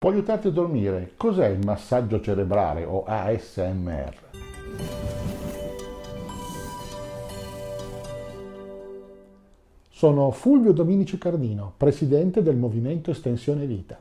Può aiutarti a dormire. Cos'è il massaggio cerebrale o ASMR? Sono Fulvio Dominici Cardino, presidente del Movimento Estensione Vita.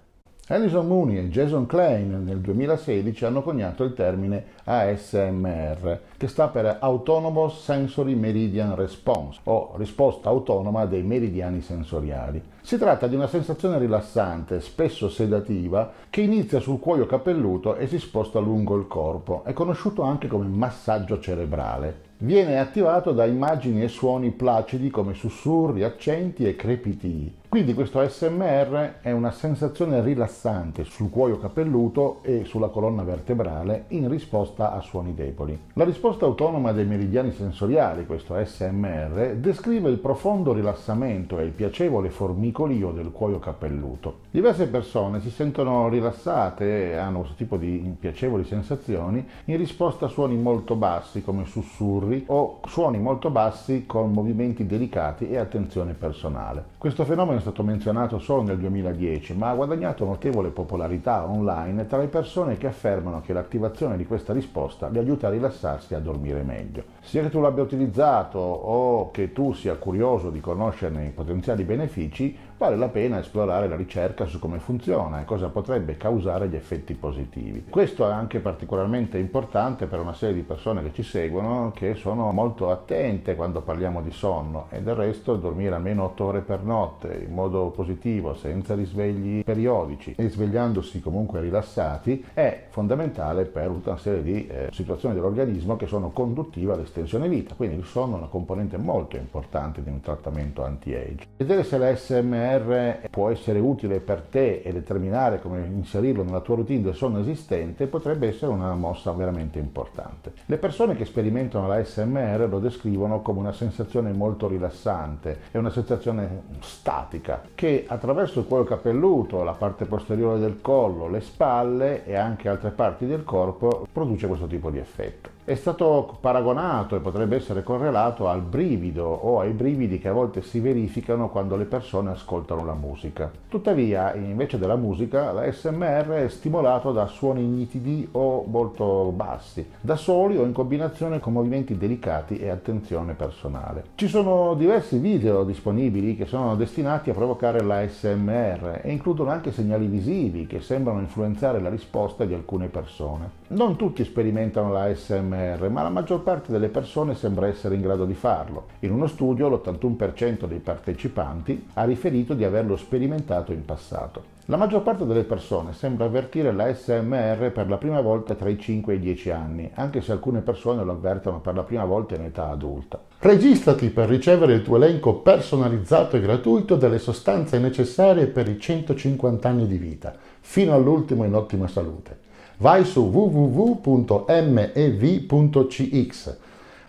Alison Mooney e Jason Klein nel 2016 hanno coniato il termine ASMR, che sta per Autonomous Sensory Meridian Response, o risposta autonoma dei meridiani sensoriali. Si tratta di una sensazione rilassante, spesso sedativa, che inizia sul cuoio capelluto e si sposta lungo il corpo. È conosciuto anche come massaggio cerebrale. Viene attivato da immagini e suoni placidi come sussurri, accenti e crepitii. Quindi questo ASMR è una sensazione rilassante sul cuoio capelluto e sulla colonna vertebrale in risposta a suoni deboli. La risposta autonoma dei meridiani sensoriali, questo ASMR, descrive il profondo rilassamento e il piacevole formicolio del cuoio capelluto. Diverse persone si sentono rilassate e hanno questo tipo di piacevoli sensazioni in risposta a suoni molto bassi come sussurri o suoni molto bassi con movimenti delicati e attenzione personale. Questo fenomeno è stato menzionato solo nel 2010, ma ha guadagnato notevole popolarità online tra le persone che affermano che l'attivazione di questa risposta li aiuta a rilassarsi e a dormire meglio. Sia che tu l'abbia utilizzato o che tu sia curioso di conoscerne i potenziali benefici, vale la pena esplorare la ricerca su come funziona e cosa potrebbe causare gli effetti positivi. Questo è anche particolarmente importante per una serie di persone che ci seguono che sono molto attente quando parliamo di sonno e del resto dormire almeno 8 ore per notte in modo positivo, senza risvegli periodici e svegliandosi comunque rilassati è fondamentale per una serie di eh, situazioni dell'organismo che sono conduttive all'estensione vita, quindi il sonno è una componente molto importante di un trattamento anti-age. Vedere se la SMR PNR può essere utile per te e determinare come inserirlo nella tua routine del sonno esistente potrebbe essere una mossa veramente importante. Le persone che sperimentano la SMR lo descrivono come una sensazione molto rilassante, è una sensazione statica che attraverso il cuoio capelluto, la parte posteriore del collo, le spalle e anche altre parti del corpo produce questo tipo di effetto è stato paragonato e potrebbe essere correlato al brivido o ai brividi che a volte si verificano quando le persone ascoltano la musica. Tuttavia, invece della musica, la SMR è stimolato da suoni nitidi o molto bassi, da soli o in combinazione con movimenti delicati e attenzione personale. Ci sono diversi video disponibili che sono destinati a provocare la SMR e includono anche segnali visivi che sembrano influenzare la risposta di alcune persone. Non tutti sperimentano la SMR ASMR, ma la maggior parte delle persone sembra essere in grado di farlo. In uno studio l'81% dei partecipanti ha riferito di averlo sperimentato in passato. La maggior parte delle persone sembra avvertire la SMR per la prima volta tra i 5 e i 10 anni, anche se alcune persone lo avvertono per la prima volta in età adulta. Registrati per ricevere il tuo elenco personalizzato e gratuito delle sostanze necessarie per i 150 anni di vita, fino all'ultimo in ottima salute vai su www.mev.cx,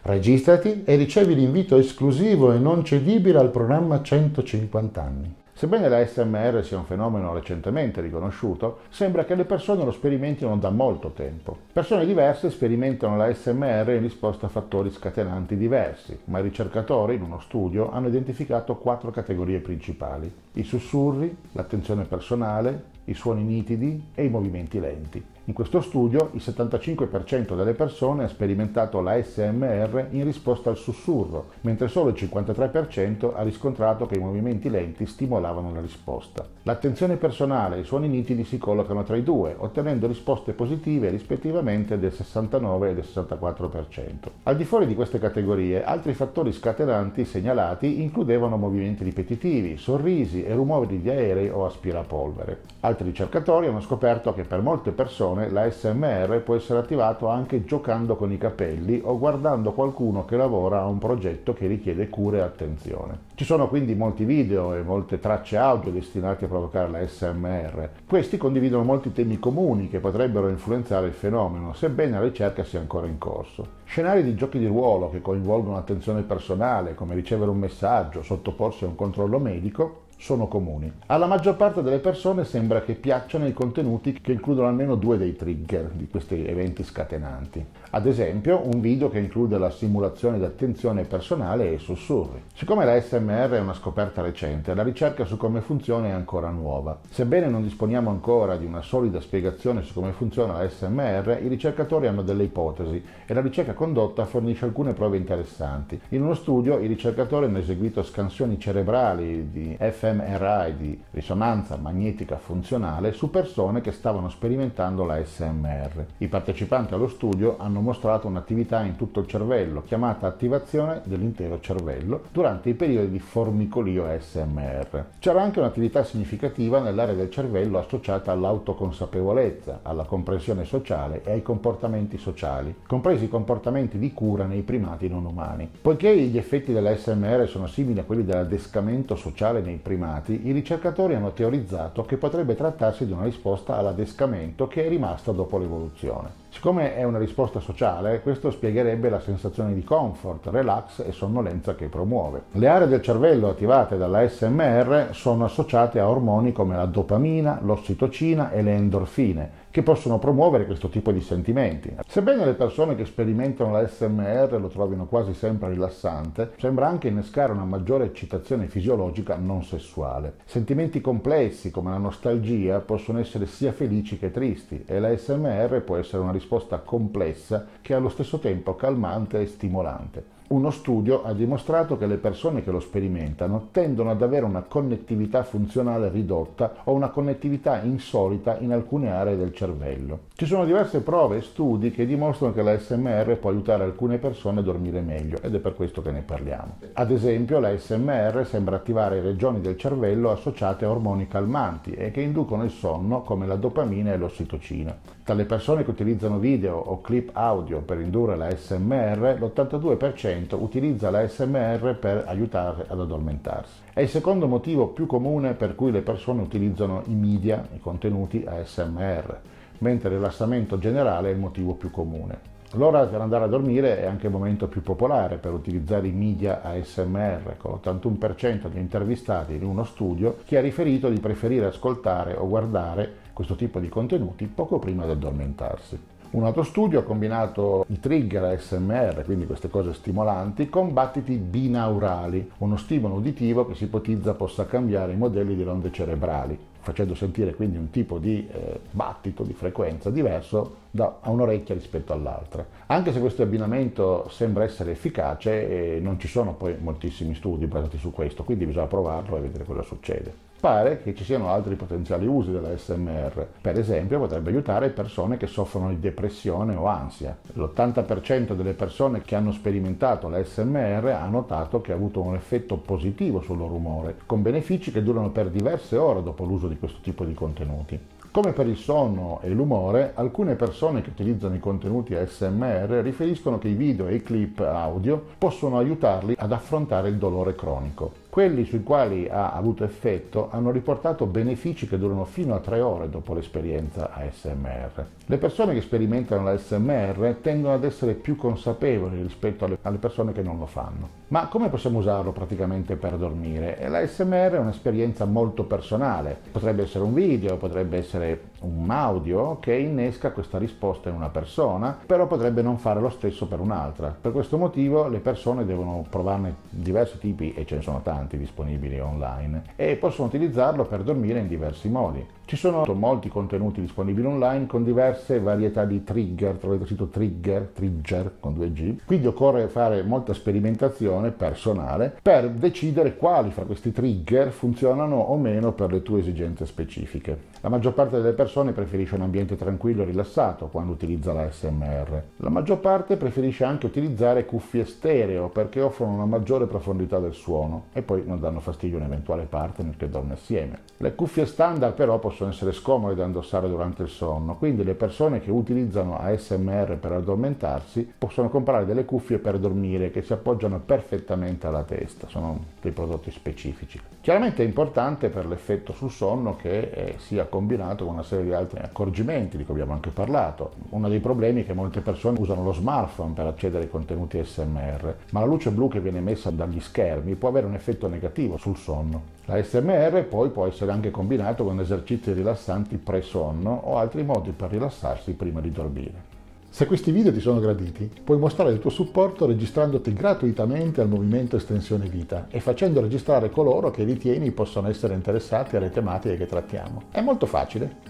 registrati e ricevi l'invito esclusivo e non cedibile al programma 150 anni. Sebbene la SMR sia un fenomeno recentemente riconosciuto, sembra che le persone lo sperimentino da molto tempo. Persone diverse sperimentano la SMR in risposta a fattori scatenanti diversi, ma i ricercatori in uno studio hanno identificato quattro categorie principali: i sussurri, l'attenzione personale, i suoni nitidi e i movimenti lenti. In questo studio il 75% delle persone ha sperimentato la SMR in risposta al sussurro, mentre solo il 53% ha riscontrato che i movimenti lenti stimolavano la risposta. L'attenzione personale e i suoni nitidi si collocano tra i due, ottenendo risposte positive rispettivamente del 69 e del 64%. Al di fuori di queste categorie, altri fattori scatenanti segnalati includevano movimenti ripetitivi, sorrisi e rumori di aerei o aspirapolvere. Altri ricercatori hanno scoperto che per molte persone attenzione, la SMR può essere attivato anche giocando con i capelli o guardando qualcuno che lavora a un progetto che richiede cure e attenzione. Ci sono quindi molti video e molte tracce audio destinati a provocare la SMR. Questi condividono molti temi comuni che potrebbero influenzare il fenomeno, sebbene la ricerca sia ancora in corso. Scenari di giochi di ruolo che coinvolgono attenzione personale, come ricevere un messaggio, sottoporsi a un controllo medico, sono comuni. Alla maggior parte delle persone sembra che piacciono i contenuti che includono almeno due dei trigger di questi eventi scatenanti. Ad esempio, un video che include la simulazione di attenzione personale e sussurri. Siccome la SMR è una scoperta recente, la ricerca su come funziona è ancora nuova. Sebbene non disponiamo ancora di una solida spiegazione su come funziona la SMR, i ricercatori hanno delle ipotesi e la ricerca condotta fornisce alcune prove interessanti. In uno studio i ricercatori hanno eseguito scansioni cerebrali di fMRI, di risonanza magnetica funzionale, su persone che stavano sperimentando la SMR. I partecipanti allo studio hanno mostrato un'attività in tutto il cervello, chiamata attivazione dell'intero cervello, durante i periodi di formicolio SMR. C'era anche un'attività significativa nell'area del cervello associata all'autoconsapevolezza, alla comprensione sociale e ai comportamenti sociali, compresi i comportamenti di cura nei primati non umani. Poiché gli effetti dell'SMR sono simili a quelli dell'adescamento sociale nei primati, i ricercatori hanno teorizzato che potrebbe trattarsi di una risposta all'adescamento che è rimasta dopo l'evoluzione. Siccome è una risposta sociale, questo spiegherebbe la sensazione di comfort, relax e sonnolenza che promuove. Le aree del cervello attivate dalla SMR sono associate a ormoni come la dopamina, l'ossitocina e le endorfine, che possono promuovere questo tipo di sentimenti. Sebbene le persone che sperimentano la SMR lo trovino quasi sempre rilassante, sembra anche innescare una maggiore eccitazione fisiologica non sessuale. Sentimenti complessi come la nostalgia possono essere sia felici che tristi e la SMR può essere una risposta complessa che allo stesso tempo calmante e stimolante. Uno studio ha dimostrato che le persone che lo sperimentano tendono ad avere una connettività funzionale ridotta o una connettività insolita in alcune aree del cervello. Ci sono diverse prove e studi che dimostrano che la SMR può aiutare alcune persone a dormire meglio ed è per questo che ne parliamo. Ad esempio la SMR sembra attivare regioni del cervello associate a ormoni calmanti e che inducono il sonno come la dopamina e l'ossitocina. Tra le persone che utilizzano video o clip audio per indurre la SMR, l'82% utilizza la SMR per aiutare ad addormentarsi. È il secondo motivo più comune per cui le persone utilizzano i media, i contenuti ASMR, mentre il rilassamento generale è il motivo più comune. L'ora per andare a dormire è anche il momento più popolare per utilizzare i media ASMR, con l'81% degli intervistati in uno studio che ha riferito di preferire ascoltare o guardare questo tipo di contenuti poco prima di addormentarsi. Un altro studio ha combinato i trigger ASMR, quindi queste cose stimolanti, con battiti binaurali, uno stimolo uditivo che si ipotizza possa cambiare i modelli di onde cerebrali, facendo sentire quindi un tipo di eh, battito, di frequenza diverso da un'orecchia rispetto all'altra. Anche se questo abbinamento sembra essere efficace, eh, non ci sono poi moltissimi studi basati su questo, quindi bisogna provarlo e vedere cosa succede pare che ci siano altri potenziali usi della SMR. Per esempio potrebbe aiutare persone che soffrono di depressione o ansia. L'80% delle persone che hanno sperimentato la SMR ha notato che ha avuto un effetto positivo sul loro umore, con benefici che durano per diverse ore dopo l'uso di questo tipo di contenuti. Come per il sonno e l'umore, alcune persone che utilizzano i contenuti ASMR riferiscono che i video e i clip audio possono aiutarli ad affrontare il dolore cronico. Quelli sui quali ha avuto effetto hanno riportato benefici che durano fino a tre ore dopo l'esperienza ASMR. Le persone che sperimentano l'ASMR tendono ad essere più consapevoli rispetto alle persone che non lo fanno. Ma come possiamo usarlo praticamente per dormire? L'ASMR è un'esperienza molto personale. Potrebbe essere un video, potrebbe essere un audio che innesca questa risposta in una persona, però potrebbe non fare lo stesso per un'altra. Per questo motivo le persone devono provarne diversi tipi e ce ne sono tanti importanti disponibili online e possono utilizzarlo per dormire in diversi modi. Ci sono molti contenuti disponibili online con diverse varietà di trigger, trovate il sito trigger, trigger con 2G, quindi occorre fare molta sperimentazione personale per decidere quali fra questi trigger funzionano o meno per le tue esigenze specifiche. La maggior parte delle persone preferisce un ambiente tranquillo e rilassato quando utilizza la SMR. La maggior parte preferisce anche utilizzare cuffie stereo perché offrono una maggiore profondità del suono e poi non danno fastidio a un eventuale partner che dorme assieme. Le cuffie standard però possono possono essere scomode da indossare durante il sonno, quindi le persone che utilizzano ASMR per addormentarsi possono comprare delle cuffie per dormire che si appoggiano perfettamente alla testa, sono dei prodotti specifici. Chiaramente è importante per l'effetto sul sonno che eh, sia combinato con una serie di altri accorgimenti di cui abbiamo anche parlato. Uno dei problemi è che molte persone usano lo smartphone per accedere ai contenuti ASMR, ma la luce blu che viene emessa dagli schermi può avere un effetto negativo sul sonno. La SMR poi può essere anche combinato con esercizi rilassanti pre-sonno o altri modi per rilassarsi prima di dormire. Se questi video ti sono graditi, puoi mostrare il tuo supporto registrandoti gratuitamente al movimento Estensione Vita e facendo registrare coloro che ritieni possano essere interessati alle tematiche che trattiamo. È molto facile.